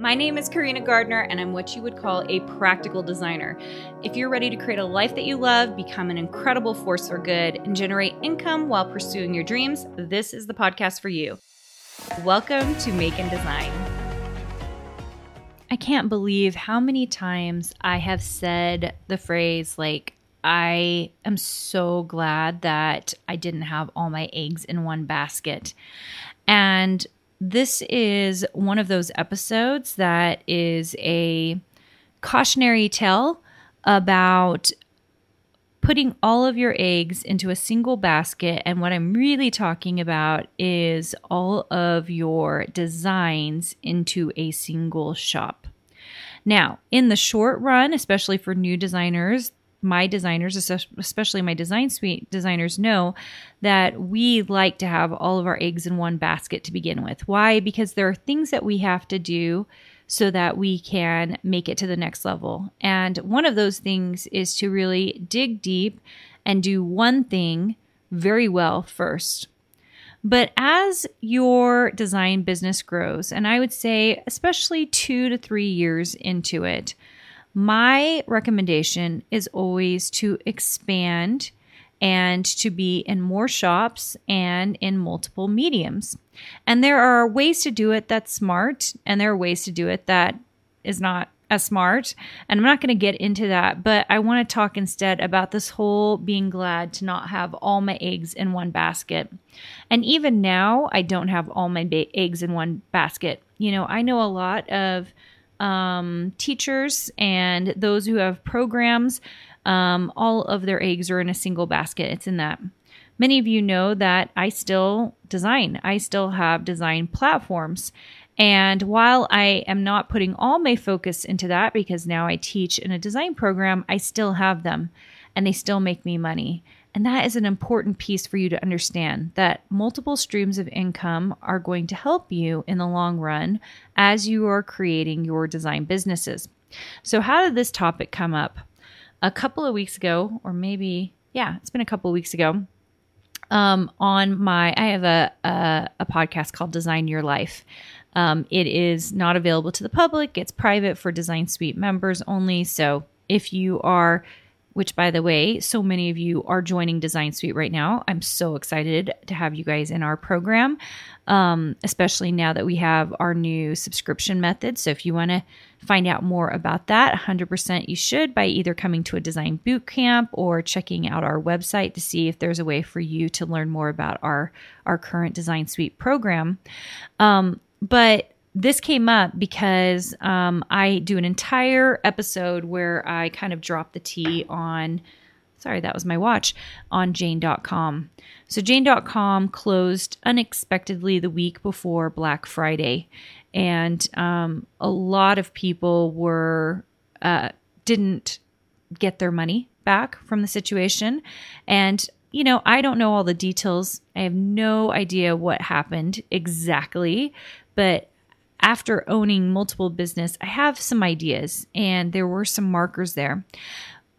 My name is Carina Gardner, and I'm what you would call a practical designer. If you're ready to create a life that you love, become an incredible force for good, and generate income while pursuing your dreams, this is the podcast for you. Welcome to Make and Design. I can't believe how many times I have said the phrase, like, I am so glad that I didn't have all my eggs in one basket. And this is one of those episodes that is a cautionary tale about putting all of your eggs into a single basket. And what I'm really talking about is all of your designs into a single shop. Now, in the short run, especially for new designers, my designers, especially my design suite designers, know that we like to have all of our eggs in one basket to begin with. Why? Because there are things that we have to do so that we can make it to the next level. And one of those things is to really dig deep and do one thing very well first. But as your design business grows, and I would say especially two to three years into it, my recommendation is always to expand and to be in more shops and in multiple mediums. And there are ways to do it that's smart, and there are ways to do it that is not as smart. And I'm not going to get into that, but I want to talk instead about this whole being glad to not have all my eggs in one basket. And even now, I don't have all my ba- eggs in one basket. You know, I know a lot of um, teachers and those who have programs, um, all of their eggs are in a single basket. It's in that. Many of you know that I still design, I still have design platforms. And while I am not putting all my focus into that because now I teach in a design program, I still have them and they still make me money. And that is an important piece for you to understand that multiple streams of income are going to help you in the long run as you are creating your design businesses. So, how did this topic come up? A couple of weeks ago, or maybe, yeah, it's been a couple of weeks ago. Um, on my, I have a, a, a podcast called Design Your Life. Um, it is not available to the public. It's private for Design Suite members only. So if you are which by the way, so many of you are joining Design Suite right now. I'm so excited to have you guys in our program, um, especially now that we have our new subscription method. So if you want to find out more about that, 100% you should by either coming to a design boot camp or checking out our website to see if there's a way for you to learn more about our our current Design Suite program. Um, but this came up because um, I do an entire episode where I kind of drop the T on, sorry, that was my watch, on Jane.com. So Jane.com closed unexpectedly the week before Black Friday. And um, a lot of people were, uh, didn't get their money back from the situation. And you know, I don't know all the details. I have no idea what happened exactly, but after owning multiple business, I have some ideas and there were some markers there.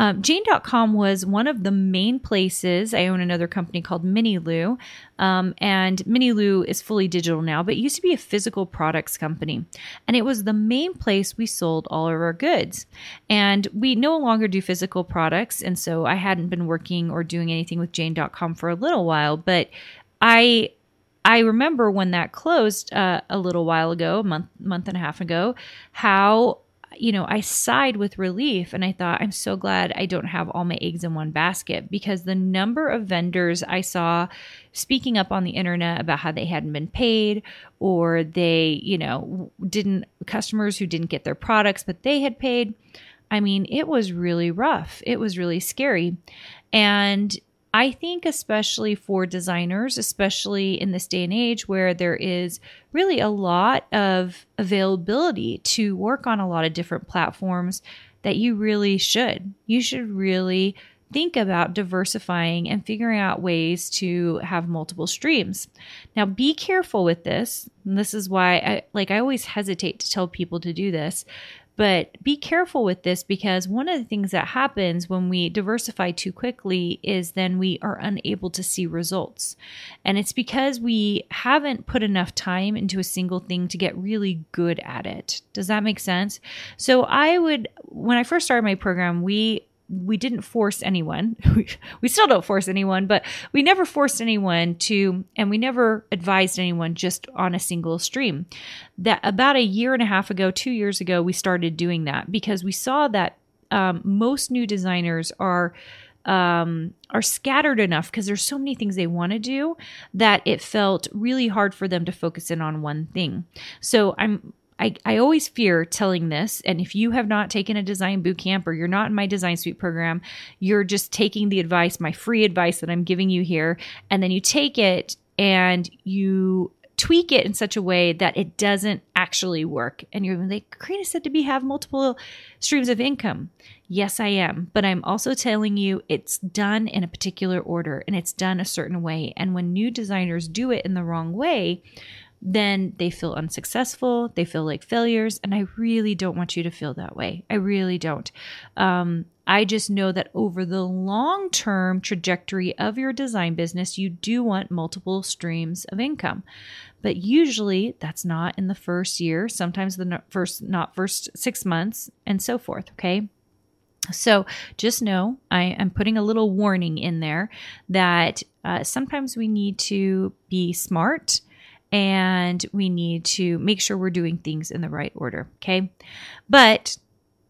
Um, Jane.com was one of the main places. I own another company called MiniLou, um, and MiniLou is fully digital now, but used to be a physical products company. And it was the main place we sold all of our goods. And we no longer do physical products. And so I hadn't been working or doing anything with Jane.com for a little while, but I I remember when that closed uh, a little while ago, a month month and a half ago, how you know, I sighed with relief and I thought, I'm so glad I don't have all my eggs in one basket because the number of vendors I saw speaking up on the internet about how they hadn't been paid or they, you know, didn't, customers who didn't get their products, but they had paid. I mean, it was really rough. It was really scary. And I think, especially for designers, especially in this day and age where there is really a lot of availability to work on a lot of different platforms, that you really should. You should really think about diversifying and figuring out ways to have multiple streams. Now, be careful with this. And this is why I like I always hesitate to tell people to do this but be careful with this because one of the things that happens when we diversify too quickly is then we are unable to see results. And it's because we haven't put enough time into a single thing to get really good at it. Does that make sense? So I would, when I first started my program, we we didn't force anyone. we still don't force anyone, but we never forced anyone to, and we never advised anyone just on a single stream. That about a year and a half ago, two years ago, we started doing that because we saw that um, most new designers are um, are scattered enough because there's so many things they want to do that it felt really hard for them to focus in on one thing. So I'm I, I always fear telling this. And if you have not taken a design boot camp or you're not in my design suite program, you're just taking the advice, my free advice that I'm giving you here. And then you take it and you tweak it in such a way that it doesn't actually work. And you're like, Carina said to be have multiple streams of income. Yes, I am. But I'm also telling you it's done in a particular order and it's done a certain way. And when new designers do it in the wrong way, then they feel unsuccessful, they feel like failures, and I really don't want you to feel that way. I really don't. Um, I just know that over the long term trajectory of your design business, you do want multiple streams of income. But usually that's not in the first year, sometimes the first, not first six months, and so forth. Okay. So just know I am putting a little warning in there that uh, sometimes we need to be smart and we need to make sure we're doing things in the right order. Okay. But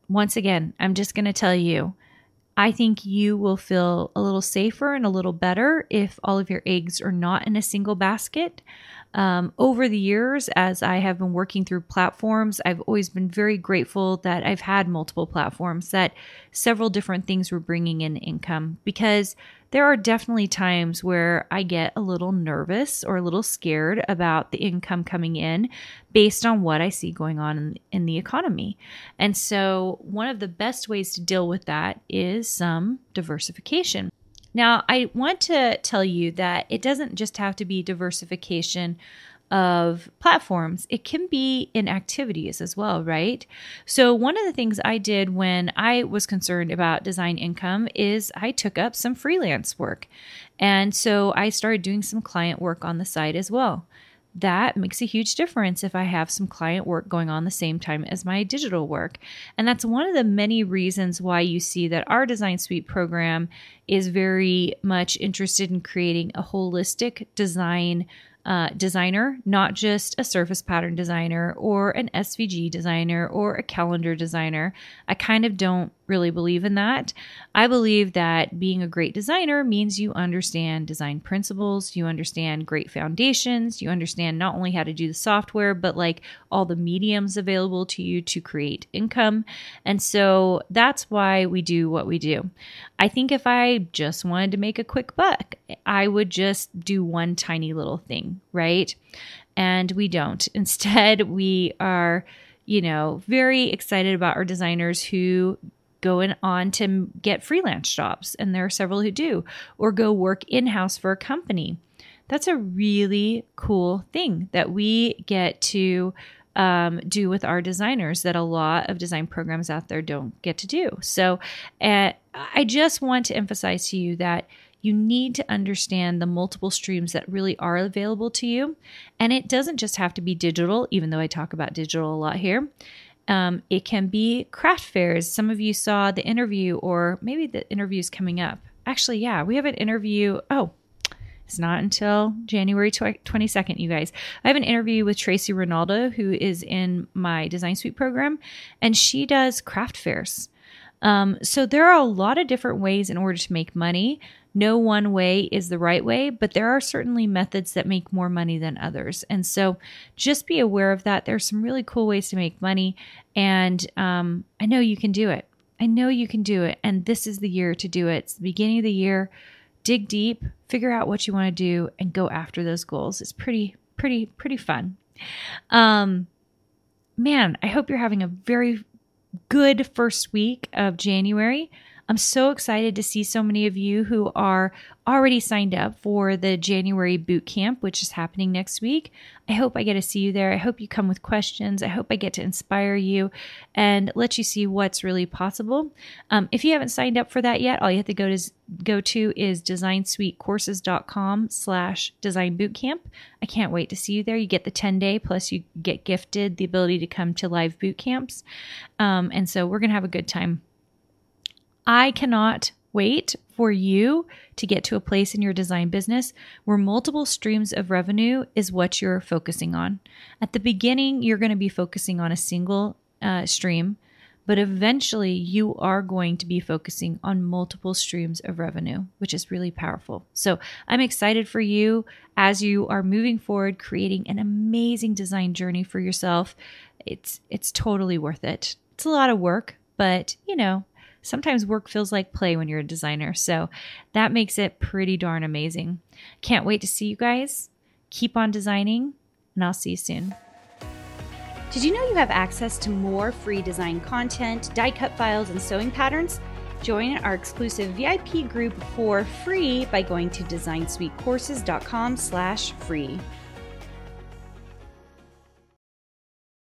once again, I'm just going to tell you, I think you will feel a little safer and a little better if all of your eggs are not in a single basket. Um, over the years, as I have been working through platforms, I've always been very grateful that I've had multiple platforms, that several different things were bringing in income because there are definitely times where I get a little nervous or a little scared about the income coming in based on what I see going on in, in the economy. And so, one of the best ways to deal with that is some diversification. Now, I want to tell you that it doesn't just have to be diversification of platforms, it can be in activities as well, right? So, one of the things I did when I was concerned about design income is I took up some freelance work. And so I started doing some client work on the side as well. That makes a huge difference if I have some client work going on the same time as my digital work. And that's one of the many reasons why you see that our Design Suite program is very much interested in creating a holistic design uh, designer, not just a surface pattern designer or an SVG designer or a calendar designer. I kind of don't really believe in that. I believe that being a great designer means you understand design principles, you understand great foundations, you understand not only how to do the software, but like all the mediums available to you to create income. And so that's why we do what we do. I think if I just wanted to make a quick buck, I would just do one tiny little thing, right? And we don't. Instead, we are you know, very excited about our designers who going on to get freelance jobs, and there are several who do, or go work in house for a company. That's a really cool thing that we get to um, do with our designers that a lot of design programs out there don't get to do. So, uh, I just want to emphasize to you that you need to understand the multiple streams that really are available to you. And it doesn't just have to be digital, even though I talk about digital a lot here. Um, it can be craft fairs. Some of you saw the interview, or maybe the interview is coming up. Actually, yeah, we have an interview. Oh, it's not until January 22nd, you guys. I have an interview with Tracy Ronaldo, who is in my Design Suite program, and she does craft fairs. Um, so there are a lot of different ways in order to make money. No one way is the right way, but there are certainly methods that make more money than others. And so just be aware of that. There's some really cool ways to make money. And um, I know you can do it. I know you can do it. And this is the year to do it. It's the beginning of the year. Dig deep, figure out what you want to do, and go after those goals. It's pretty, pretty, pretty fun. Um, man, I hope you're having a very good first week of January. I'm so excited to see so many of you who are already signed up for the January boot camp, which is happening next week. I hope I get to see you there. I hope you come with questions. I hope I get to inspire you and let you see what's really possible. Um, if you haven't signed up for that yet, all you have to go to go to is designsuitecourses.com slash design bootcamp. I can't wait to see you there. You get the 10 day plus you get gifted the ability to come to live boot camps. Um, and so we're going to have a good time. I cannot wait for you to get to a place in your design business where multiple streams of revenue is what you're focusing on. At the beginning, you're going to be focusing on a single uh, stream, but eventually you are going to be focusing on multiple streams of revenue, which is really powerful. So I'm excited for you as you are moving forward, creating an amazing design journey for yourself. It's it's totally worth it. It's a lot of work, but you know, sometimes work feels like play when you're a designer. So that makes it pretty darn amazing. Can't wait to see you guys. Keep on designing, and I'll see you soon. Did you know you have access to more free design content, die cut files, and sewing patterns? Join our exclusive VIP group for free by going to designsuitecourses.com slash free.